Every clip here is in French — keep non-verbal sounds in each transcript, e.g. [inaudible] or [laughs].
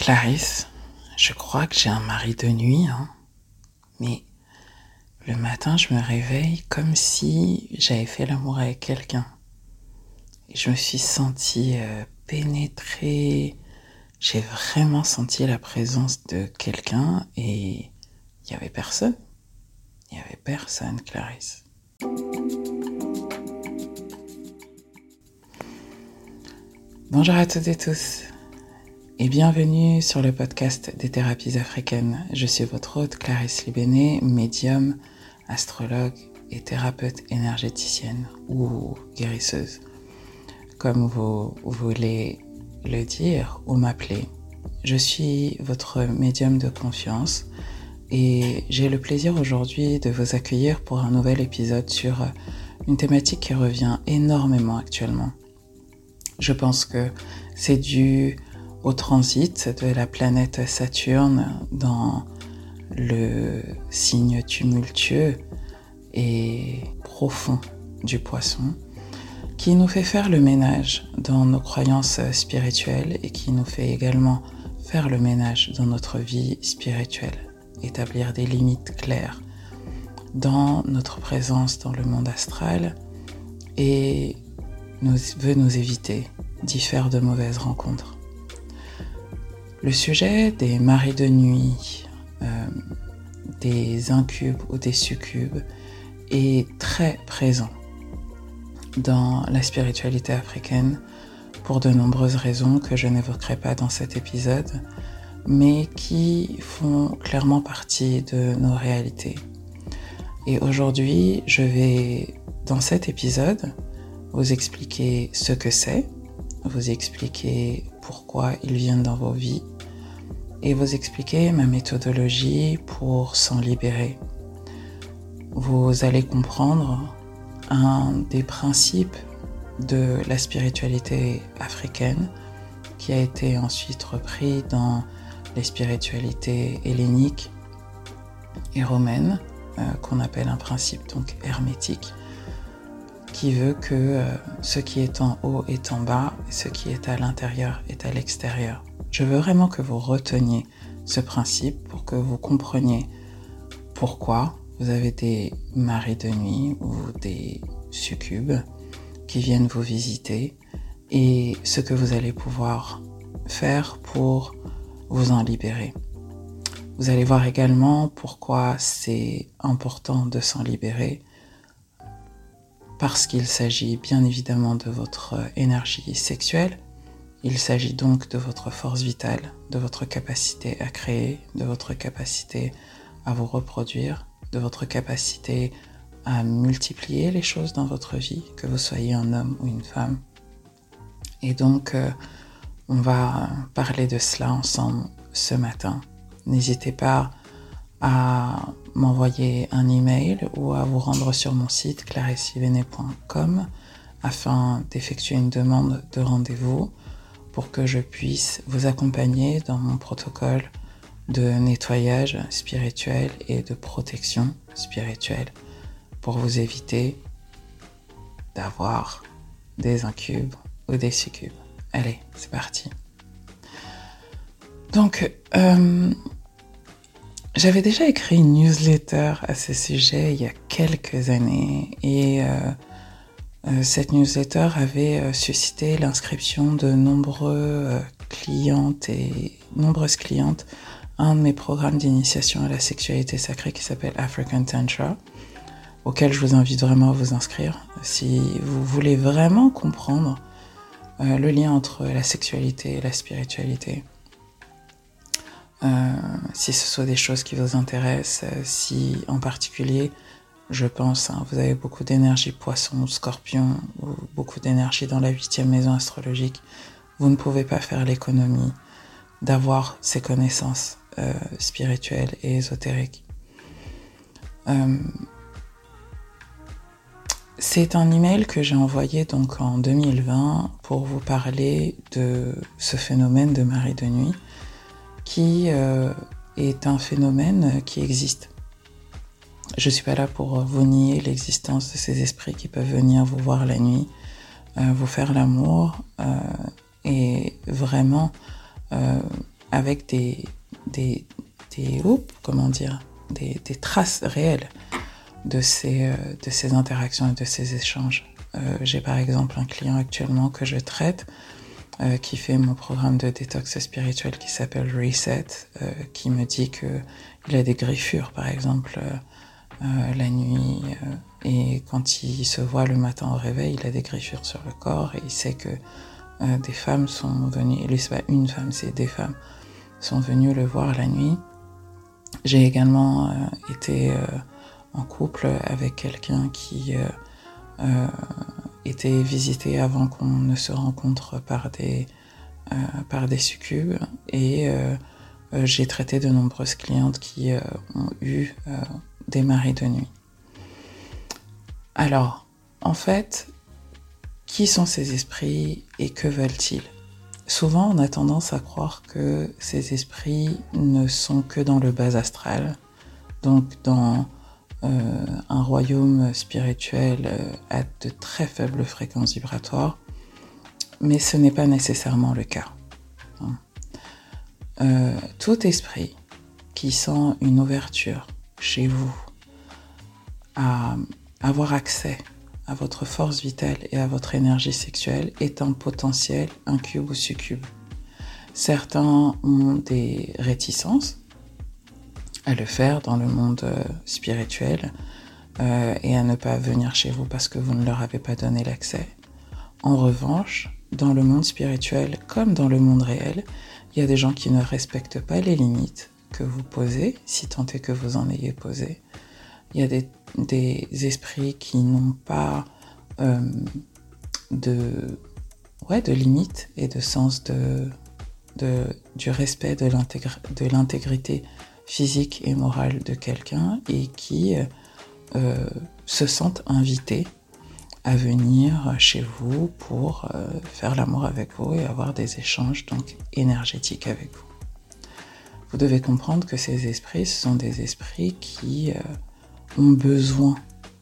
Clarisse, je crois que j'ai un mari de nuit, hein. mais le matin, je me réveille comme si j'avais fait l'amour avec quelqu'un. Je me suis sentie euh, pénétrée. J'ai vraiment senti la présence de quelqu'un et il n'y avait personne. Il n'y avait personne, Clarisse. Bonjour à toutes et tous et bienvenue sur le podcast des thérapies africaines. Je suis votre hôte Clarisse Libéné, médium, astrologue et thérapeute énergéticienne ou guérisseuse, comme vous voulez le dire ou m'appeler. Je suis votre médium de confiance et j'ai le plaisir aujourd'hui de vous accueillir pour un nouvel épisode sur une thématique qui revient énormément actuellement. Je pense que c'est dû au transit de la planète Saturne dans le signe tumultueux et profond du poisson, qui nous fait faire le ménage dans nos croyances spirituelles et qui nous fait également faire le ménage dans notre vie spirituelle, établir des limites claires dans notre présence dans le monde astral et veut nous éviter d'y faire de mauvaises rencontres. Le sujet des maris de nuit, euh, des incubes ou des succubes est très présent dans la spiritualité africaine pour de nombreuses raisons que je n'évoquerai pas dans cet épisode, mais qui font clairement partie de nos réalités. Et aujourd'hui, je vais, dans cet épisode, vous expliquer ce que c'est, vous expliquer pourquoi ils viennent dans vos vies et vous expliquer ma méthodologie pour s'en libérer. Vous allez comprendre un des principes de la spiritualité africaine qui a été ensuite repris dans les spiritualités helléniques et romaines, euh, qu'on appelle un principe donc hermétique, qui veut que euh, ce qui est en haut est en bas ce qui est à l'intérieur est à l'extérieur. Je veux vraiment que vous reteniez ce principe pour que vous compreniez pourquoi vous avez des maris de nuit ou des succubes qui viennent vous visiter et ce que vous allez pouvoir faire pour vous en libérer. Vous allez voir également pourquoi c'est important de s'en libérer parce qu'il s'agit bien évidemment de votre énergie sexuelle il s'agit donc de votre force vitale, de votre capacité à créer, de votre capacité à vous reproduire, de votre capacité à multiplier les choses dans votre vie, que vous soyez un homme ou une femme. Et donc, euh, on va parler de cela ensemble ce matin. N'hésitez pas à m'envoyer un email ou à vous rendre sur mon site clarissivene.com afin d'effectuer une demande de rendez-vous pour que je puisse vous accompagner dans mon protocole de nettoyage spirituel et de protection spirituelle pour vous éviter d'avoir des incubes ou des succubes. Allez, c'est parti. Donc, euh, j'avais déjà écrit une newsletter à ce sujet il y a quelques années et euh, euh, cette newsletter avait euh, suscité l'inscription de nombreux clientes et nombreuses clientes à un de mes programmes d'initiation à la sexualité sacrée qui s'appelle African Tantra, auquel je vous invite vraiment à vous inscrire si vous voulez vraiment comprendre le lien entre la sexualité et la spiritualité. Si ce sont des choses qui vous intéressent, si en particulier je pense. Hein. Vous avez beaucoup d'énergie poisson, scorpion, ou beaucoup d'énergie dans la huitième maison astrologique. Vous ne pouvez pas faire l'économie d'avoir ces connaissances euh, spirituelles et ésotériques. Euh, c'est un email que j'ai envoyé donc en 2020 pour vous parler de ce phénomène de marée de nuit qui euh, est un phénomène qui existe je ne suis pas là pour vous nier l'existence de ces esprits qui peuvent venir vous voir la nuit, euh, vous faire l'amour euh, et vraiment euh, avec des, des, des comment dire, des, des, traces réelles de ces, euh, de ces interactions et de ces échanges. Euh, J'ai par exemple un client actuellement que je traite euh, qui fait mon programme de détox spirituel qui s'appelle Reset, euh, qui me dit que il a des griffures par exemple euh, la nuit et quand il se voit le matin au réveil, il a des griffures sur le corps et il sait que des femmes sont venues, lui c'est pas une femme, c'est des femmes sont venues le voir la nuit. J'ai également été en couple avec quelqu'un qui été visité avant qu'on ne se rencontre par des, euh, par des succubes et euh, j'ai traité de nombreuses clientes qui ont eu des maris de nuit. Alors, en fait, qui sont ces esprits et que veulent-ils? Souvent, on a tendance à croire que ces esprits ne sont que dans le bas astral, donc dans euh, un royaume spirituel euh, a de très faibles fréquences vibratoires, mais ce n'est pas nécessairement le cas. Hein. Euh, tout esprit qui sent une ouverture chez vous à avoir accès à votre force vitale et à votre énergie sexuelle est un potentiel incube ou succube. Certains ont des réticences, à le faire dans le monde euh, spirituel euh, et à ne pas venir chez vous parce que vous ne leur avez pas donné l'accès. En revanche, dans le monde spirituel comme dans le monde réel, il y a des gens qui ne respectent pas les limites que vous posez, si tant est que vous en ayez posé. Il y a des, esprits qui n'ont pas euh, de, ouais, de limites et de sens de du respect de l'intégrité physique et morale de quelqu'un et qui euh, se sentent invités à venir chez vous pour euh, faire l'amour avec vous et avoir des échanges donc énergétiques avec vous. Vous devez comprendre que ces esprits, ce sont des esprits qui euh, ont besoin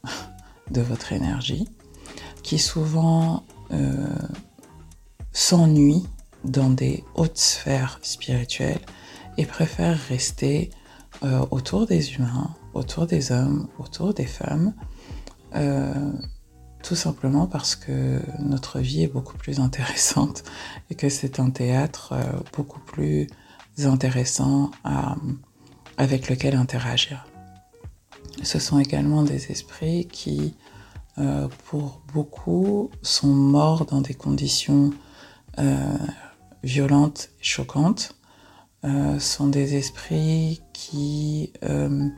[laughs] de votre énergie, qui souvent s'ennuient dans des hautes sphères spirituelles et préfèrent rester euh, autour des humains, autour des hommes, autour des femmes, euh, tout simplement parce que notre vie est beaucoup plus intéressante et que c'est un théâtre euh, beaucoup plus intéressant à, avec lequel interagir. Ce sont également des esprits qui, pour beaucoup, sont morts dans des conditions violentes et choquantes euh, sont des esprits qui euh,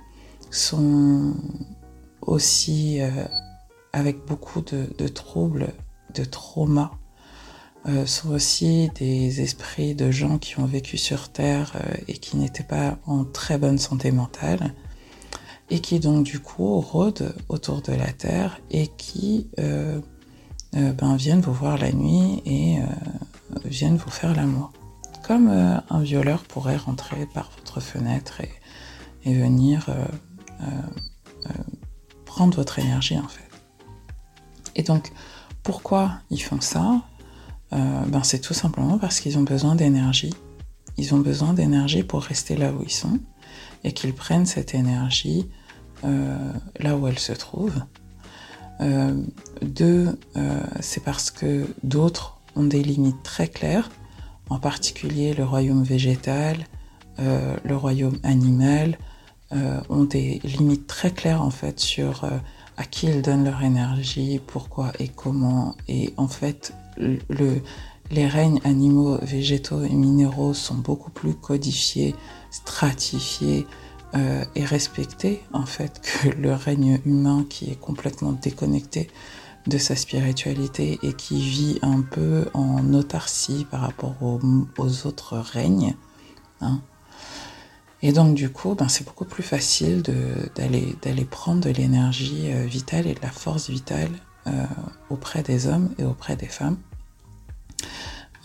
sont aussi euh, avec beaucoup de, troubles, de traumas, sont aussi des esprits de gens qui ont vécu sur Terre et qui n'étaient pas en très bonne santé mentale et qui donc du coup rôdent autour de la Terre et qui ben, viennent vous voir la nuit et viennent vous faire l'amour comme euh, un violeur pourrait rentrer par votre fenêtre et, venir euh, euh, prendre votre énergie en fait. Et donc, pourquoi ils font ça? Ben, C'est tout simplement parce qu'ils ont besoin d'énergie. Ils ont besoin d'énergie pour rester là où ils sont et qu'ils prennent cette énergie là où elle se trouve. deux, c'est parce que d'autres ont des limites très claires en particulier le royaume végétal, euh, le royaume animal, euh, ont des limites très claires en fait sur euh, à qui ils donnent leur énergie, pourquoi et comment. Et en fait, le, les règnes animaux, végétaux et minéraux sont beaucoup plus codifiés, stratifiés et respectés en fait que le règne humain qui est complètement déconnecté de sa spiritualité et qui vit un peu en autarcie par rapport aux, autres règnes. Hein. Et donc du coup, ben, c'est beaucoup plus facile d'aller prendre de l'énergie euh, vitale et de la force vitale euh, auprès des hommes et auprès des femmes,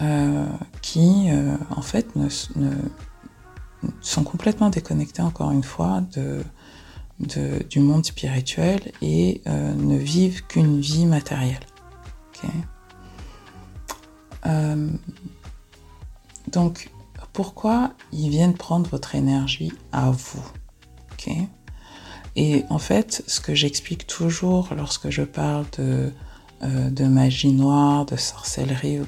euh, qui en fait sont complètement déconnectés encore une fois de, du monde spirituel et euh, ne vivent qu'une vie matérielle. Euh, donc, pourquoi ils viennent prendre votre énergie à vous? et en fait, ce que j'explique toujours lorsque je parle de, euh, magie noire, de sorcellerie ou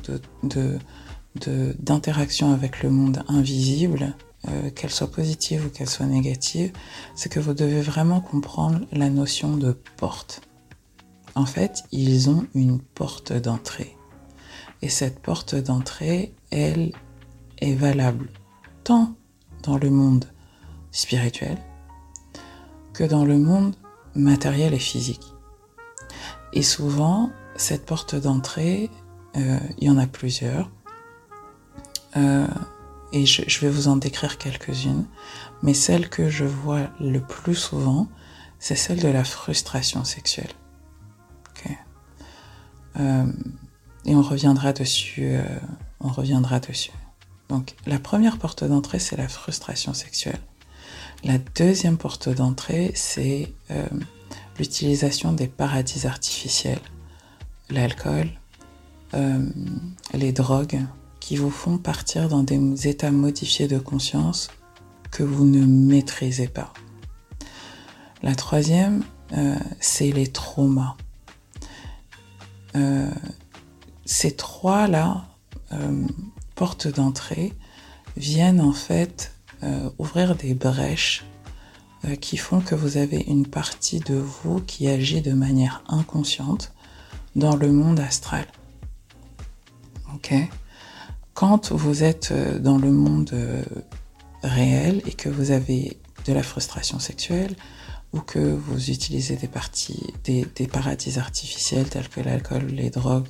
d'interaction avec le monde invisible, euh, qu'elle soit positive ou qu'elle soit négative, c'est que vous devez vraiment comprendre la notion de porte. En fait, ils ont une porte d'entrée. Et cette porte d'entrée, elle est valable tant dans le monde spirituel que dans le monde matériel et physique. Et souvent, cette porte d'entrée, euh, il y en a plusieurs. Euh, et je, vais vous en décrire quelques-unes. Mais celle que je vois le plus souvent, c'est celle de la frustration sexuelle. Euh, et on reviendra dessus. on reviendra dessus. Donc, la première porte d'entrée, c'est la frustration sexuelle. La deuxième porte d'entrée, c'est l'utilisation des paradis artificiels l'alcool, euh, les drogues qui vous font partir dans des états modifiés de conscience que vous ne maîtrisez pas. La troisième, euh, c'est les traumas. Euh, ces trois-là, portes d'entrée, viennent en fait ouvrir des brèches qui font que vous avez une partie de vous qui agit de manière inconsciente dans le monde astral. Ok? Quand vous êtes euh, dans le monde euh, réel et que vous avez de la frustration sexuelle ou que vous utilisez des parties, des, paradis artificiels tels que l'alcool, les drogues,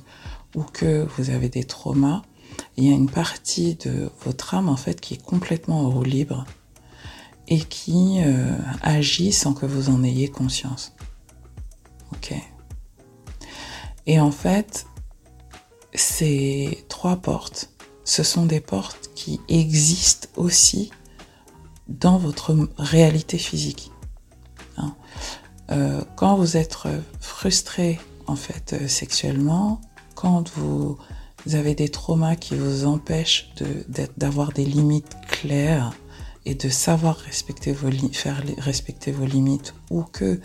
ou que vous avez des traumas, il y a une partie de votre âme en fait qui est complètement en libre et qui euh, agit sans que vous en ayez conscience. Ok. Et en fait, ces trois portes, ce sont des portes qui existent aussi dans votre réalité physique. Hein. Euh, quand vous êtes frustré en fait euh, sexuellement, quand vous, avez des traumas qui vous empêchent d'avoir des limites claires et de savoir respecter vos faire respecter vos limites, ou que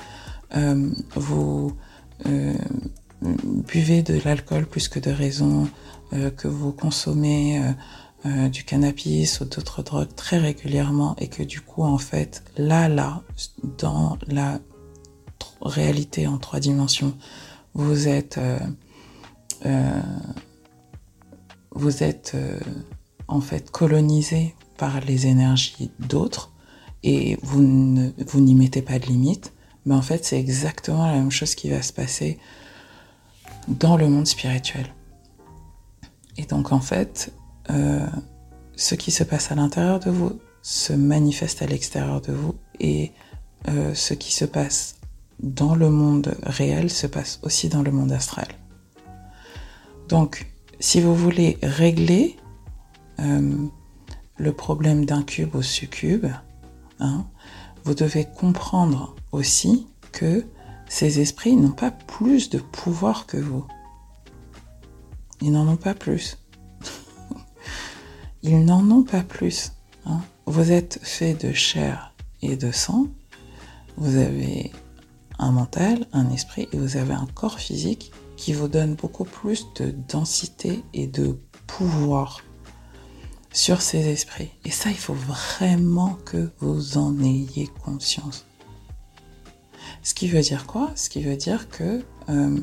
euh, vous buvez de l'alcool plus que de raison, que vous consommez euh, euh, du cannabis ou d'autres drogues très régulièrement et que du coup, en fait, là, là, dans la réalité en trois dimensions, vous êtes, vous êtes en fait colonisé par les énergies d'autres et vous n'y mettez pas de limite, mais en fait, c'est exactement la même chose qui va se passer dans le monde spirituel. Et donc en fait, euh, ce qui se passe à l'intérieur de vous se manifeste à l'extérieur de vous et euh, ce qui se passe dans le monde réel se passe aussi dans le monde astral. Donc, si vous voulez régler euh, le problème d'un cube au succube, hein, vous devez comprendre aussi que ces esprits n'ont pas plus de pouvoir que vous. Ils n'en ont pas plus. [laughs] Ils n'en ont pas plus. Hein. Vous êtes fait de chair et de sang. Vous avez un mental, un esprit et vous avez un corps physique qui vous donne beaucoup plus de densité et de pouvoir sur ces esprits. Et ça, il faut vraiment que vous en ayez conscience. Ce qui veut dire quoi? Ce qui veut dire que euh,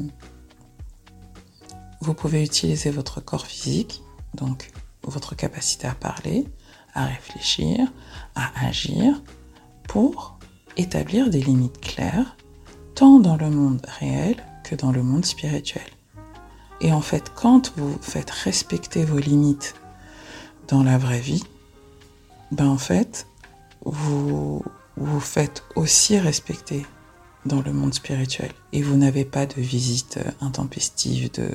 vous pouvez utiliser votre corps physique, donc votre capacité à parler, à réfléchir, à agir, pour établir des limites claires, tant dans le monde réel que dans le monde spirituel. Et en fait, quand vous faites respecter vos limites dans la vraie vie, ben en fait, vous vous faites aussi respecter dans le monde spirituel et vous n'avez pas de visite intempestive de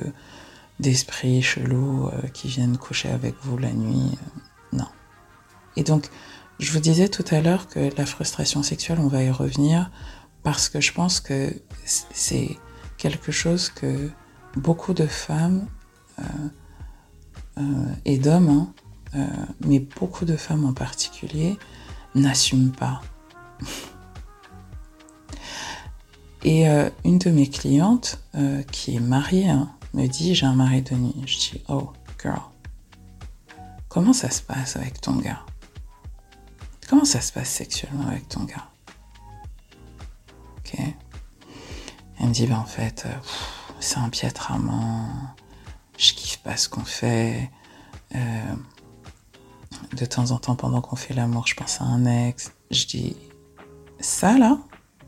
d'esprits chelous euh, qui viennent coucher avec vous la nuit. Euh, non. Et donc, je vous disais tout à l'heure que la frustration sexuelle, on va y revenir parce que je pense que c'est quelque chose que beaucoup de femmes et d'hommes hein, euh, mais beaucoup de femmes en particulier, n'assument pas. Et euh, une de mes clientes, euh, qui est mariée, hein, me dit J'ai un mari de nuit. Je dis Oh, girl, comment ça se passe avec ton gars? Comment ça se passe sexuellement avec ton gars? Ok. Elle me dit ben, En fait, c'est un piètre amant, je kiffe pas ce qu'on fait. de temps en temps, pendant qu'on fait l'amour, je pense à un ex. Je dis Ça là,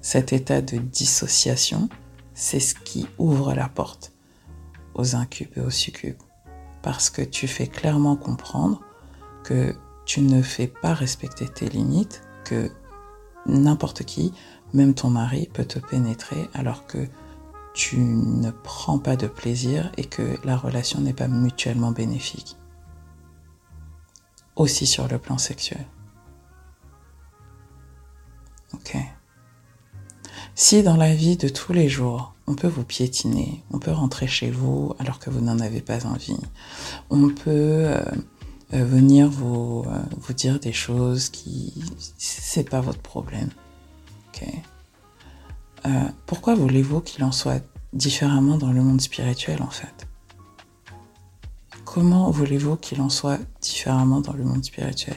cet état de dissociation, c'est ce qui ouvre la porte aux incubes et aux succubes. Parce que tu fais clairement comprendre que tu ne fais pas respecter tes limites, que n'importe qui, même ton mari, peut te pénétrer alors que tu ne prends pas de plaisir et que la relation n'est pas mutuellement bénéfique. Aussi sur le plan sexuel. Ok. Si dans la vie de tous les jours, on peut vous piétiner, on peut rentrer chez vous alors que vous n'en avez pas envie, on peut euh, euh, venir vous, euh, vous dire des choses qui c'est pas votre problème. pourquoi voulez-vous qu'il en soit différemment dans le monde spirituel en fait? Comment voulez-vous qu'il en soit différemment dans le monde spirituel?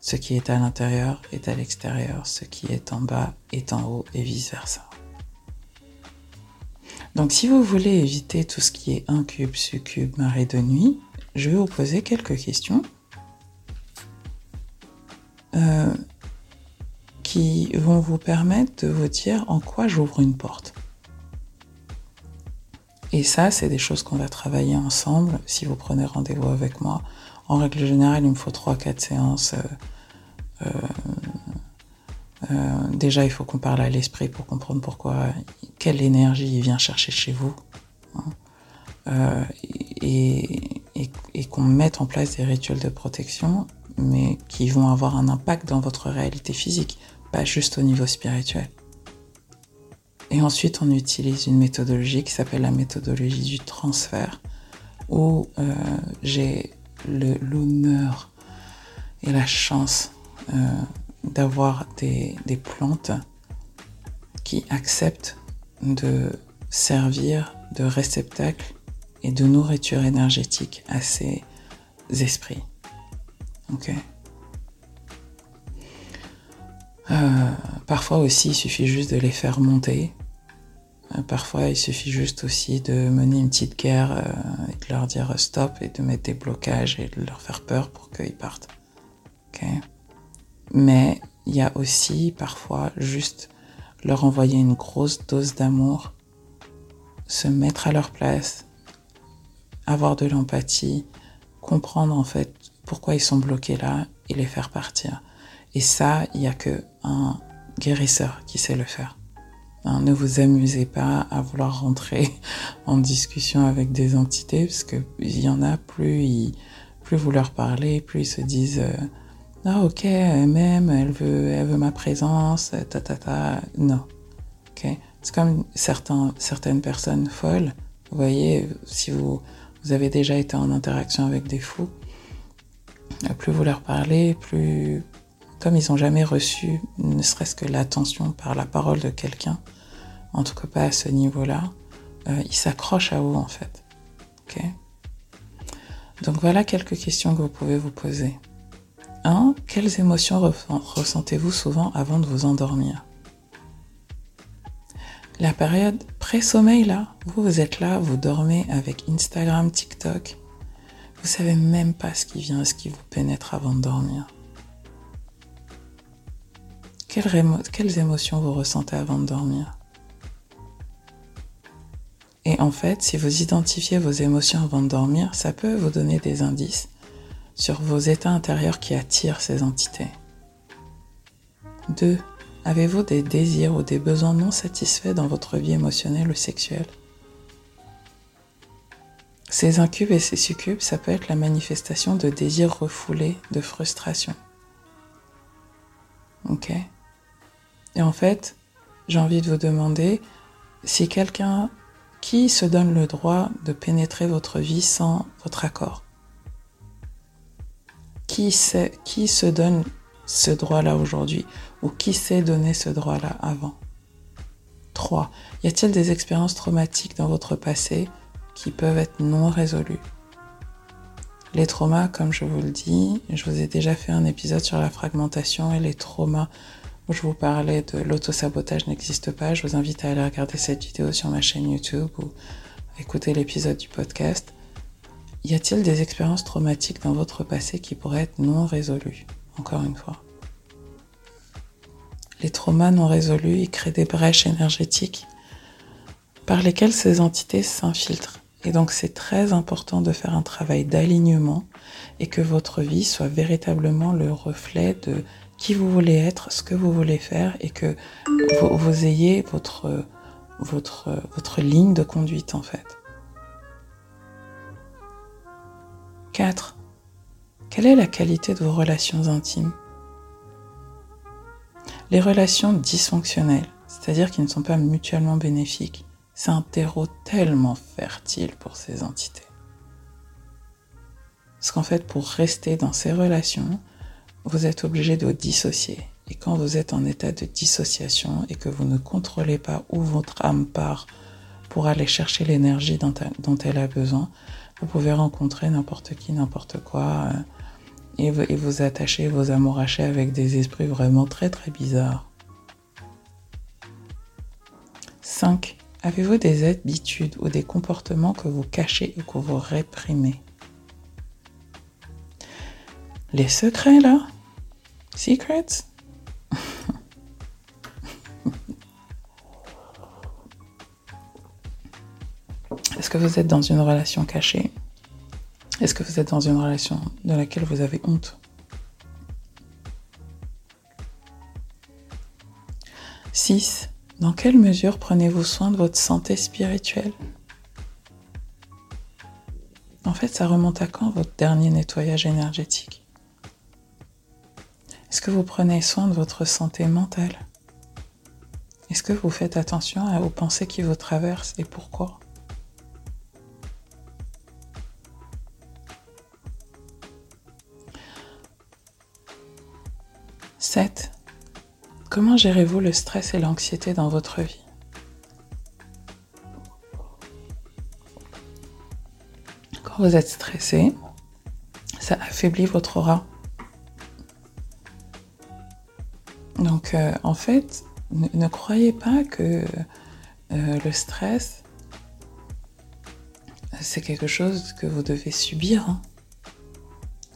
Ce qui est à l'intérieur est à l'extérieur, ce qui est en bas est en haut et vice-versa. Donc si vous voulez éviter tout ce qui est incube, succube, marée de nuit, je vais vous poser quelques questions euh, qui vont vous permettre de vous dire en quoi j'ouvre une porte. Et ça, c'est des choses qu'on va travailler ensemble si vous prenez rendez-vous avec moi. En règle générale, il me faut 3-4 séances. Euh, euh, déjà, il faut qu'on parle à l'esprit pour comprendre pourquoi, quelle énergie il vient chercher chez vous. Hein. Euh, et, qu'on mette en place des rituels de protection, mais qui vont avoir un impact dans votre réalité physique, pas juste au niveau spirituel. Et ensuite, on utilise une méthodologie qui s'appelle la méthodologie du transfert, où j'ai l'honneur et la chance euh, d'avoir des, plantes qui acceptent de servir de réceptacle et de nourriture énergétique à ces esprits. Ok. Euh, parfois aussi, il suffit juste de les faire monter. Euh, parfois, il suffit juste aussi de mener une petite guerre et de leur dire stop et de mettre des blocages et de leur faire peur pour qu'ils partent. Ok mais il y a aussi parfois juste leur envoyer une grosse dose d'amour, se mettre à leur place, avoir de l'empathie, comprendre en fait pourquoi ils sont bloqués là et les faire partir. Et ça, il n'y a que un guérisseur qui sait le faire. Hein, ne vous amusez pas à vouloir rentrer [laughs] en discussion avec des entités, parce qu'il y en a, plus, plus vous leur parlez, plus ils se disent euh, ah ok, elle veut, elle veut ma présence, ta ta ta. Non. Ok. C'est comme certaines personnes folles. Vous voyez, si vous, avez déjà été en interaction avec des fous, plus vous leur parlez, plus, comme ils n'ont jamais reçu, ne serait-ce que l'attention par la parole de quelqu'un, en tout cas pas à ce niveau-là, euh, ils s'accrochent à vous en fait. Ok. Donc voilà quelques questions que vous pouvez vous poser. 1. Quelles émotions ressentez-vous souvent avant de vous endormir? La période pré-sommeil, là, vous, vous êtes là, vous dormez avec Instagram, TikTok. Vous savez même pas ce qui vient, ce qui vous pénètre avant de dormir. Quelles émotions vous ressentez avant de dormir? Et en fait, si vous identifiez vos émotions avant de dormir, ça peut vous donner des indices sur vos états intérieurs qui attirent ces entités. 2. Avez-vous des désirs ou des besoins non satisfaits dans votre vie émotionnelle ou sexuelle? Ces incubes et ces succubes, ça peut être la manifestation de désirs refoulés, de frustration. Ok Et en fait, j'ai envie de vous demander si quelqu'un qui se donne le droit de pénétrer votre vie sans votre accord? Qui, qui se donne ce droit-là aujourd'hui ou qui s'est donné ce droit-là avant? 3. Y a-t-il des expériences traumatiques dans votre passé qui peuvent être non résolues? Les traumas, comme je vous le dis, je vous ai déjà fait un épisode sur la fragmentation et les traumas où je vous parlais de l'autosabotage n'existe pas. Je vous invite à aller regarder cette vidéo sur ma chaîne YouTube ou écouter l'épisode du podcast. Y a-t-il des expériences traumatiques dans votre passé qui pourraient être non résolues Encore une fois? Les traumas non résolus, ils créent des brèches énergétiques par lesquelles ces entités s'infiltrent. Et donc c'est très important de faire un travail d'alignement et que votre vie soit véritablement le reflet de qui vous voulez être, ce que vous voulez faire et que vous, ayez votre, votre, votre ligne de conduite en fait. 4. Quelle est la qualité de vos relations intimes? Les relations dysfonctionnelles, c'est-à-dire qui ne sont pas mutuellement bénéfiques, c'est un terreau tellement fertile pour ces entités. Parce qu'en fait, pour rester dans ces relations, vous êtes obligé de vous dissocier. Et quand vous êtes en état de dissociation et que vous ne contrôlez pas où votre âme part pour aller chercher l'énergie dont, elle a besoin, vous pouvez rencontrer n'importe qui, n'importe quoi, euh, et vous, attachez, vous amourachez avec des esprits vraiment très très bizarres. 5. Avez-vous des habitudes ou des comportements que vous cachez ou que vous réprimez? Les secrets là? Secrets? Que vous êtes dans une relation cachée? Est-ce que vous êtes dans une relation dans laquelle vous avez honte? 6. Dans quelle mesure prenez-vous soin de votre santé spirituelle? En fait, ça remonte à quand votre dernier nettoyage énergétique? Est-ce que vous prenez soin de votre santé mentale? Est-ce que vous faites attention aux pensées qui vous traversent et pourquoi? 7. Comment gérez-vous le stress et l'anxiété dans votre vie? Quand vous êtes stressé, ça affaiblit votre aura. Donc euh, en fait, ne, croyez pas que euh, le stress, c'est quelque chose que vous devez subir. Hein.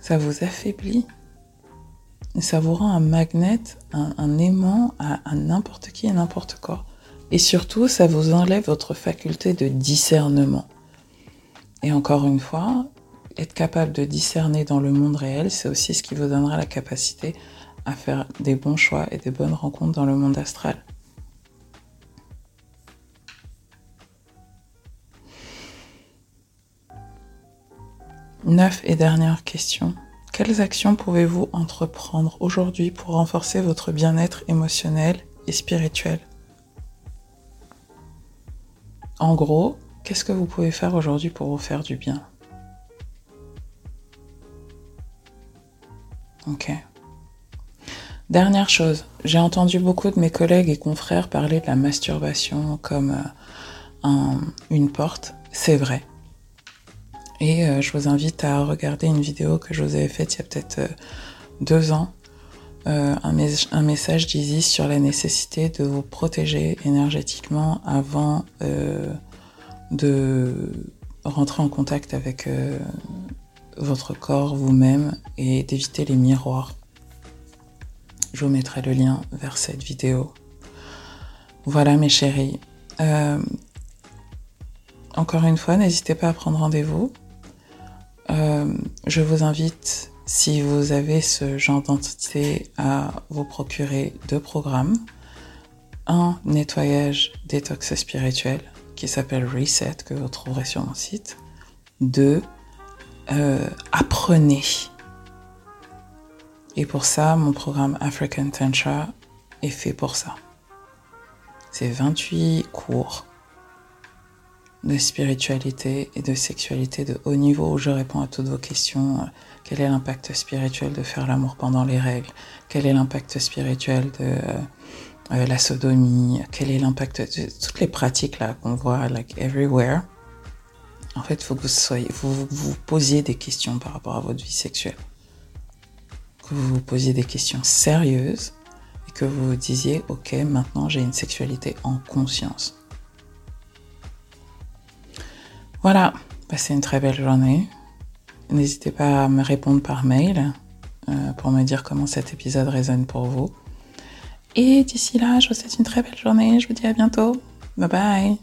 Ça vous affaiblit ça vous rend un magnet, un, aimant à, n'importe qui et n'importe quoi. Et surtout, ça vous enlève votre faculté de discernement. Et encore une fois, être capable de discerner dans le monde réel, c'est aussi ce qui vous donnera la capacité à faire des bons choix et des bonnes rencontres dans le monde astral. Neuf et dernière question. Quelles actions pouvez-vous entreprendre aujourd'hui pour renforcer votre bien-être émotionnel et spirituel? En gros, qu'est-ce que vous pouvez faire aujourd'hui pour vous faire du bien? Ok. Dernière chose, j'ai entendu beaucoup de mes collègues et confrères parler de la masturbation comme euh, une porte. C'est vrai. Et euh, je vous invite à regarder une vidéo que je vous avais faite il y a peut-être euh, deux ans, euh, un, message d'Isis sur la nécessité de vous protéger énergétiquement avant de rentrer en contact avec votre corps, vous-même, et d'éviter les miroirs. Je vous mettrai le lien vers cette vidéo. Voilà mes chéris. encore une fois, n'hésitez pas à prendre rendez-vous. Euh, je vous invite, si vous avez ce genre d'entité, à vous procurer deux programmes. Un nettoyage détox spirituel qui s'appelle Reset, que vous trouverez sur mon site. Deux, euh, apprenez. Et pour ça, mon programme African Tantra est fait pour ça. C'est 28 cours de spiritualité et de sexualité de haut niveau où je réponds à toutes vos questions. Quel est l'impact spirituel de faire l'amour pendant les règles? Quel est l'impact spirituel de euh, la sodomie? Quel est l'impact de toutes les pratiques là qu'on voit like everywhere? En fait, il faut que vous soyez, vous vous posiez des questions par rapport à votre vie sexuelle, que vous vous posiez des questions sérieuses et que vous vous disiez ok, maintenant j'ai une sexualité en conscience. Voilà, passez une très belle journée. N'hésitez pas à me répondre par mail euh, pour me dire comment cet épisode résonne pour vous. Et d'ici là, je vous souhaite une très belle journée. Je vous dis à bientôt. Bye bye.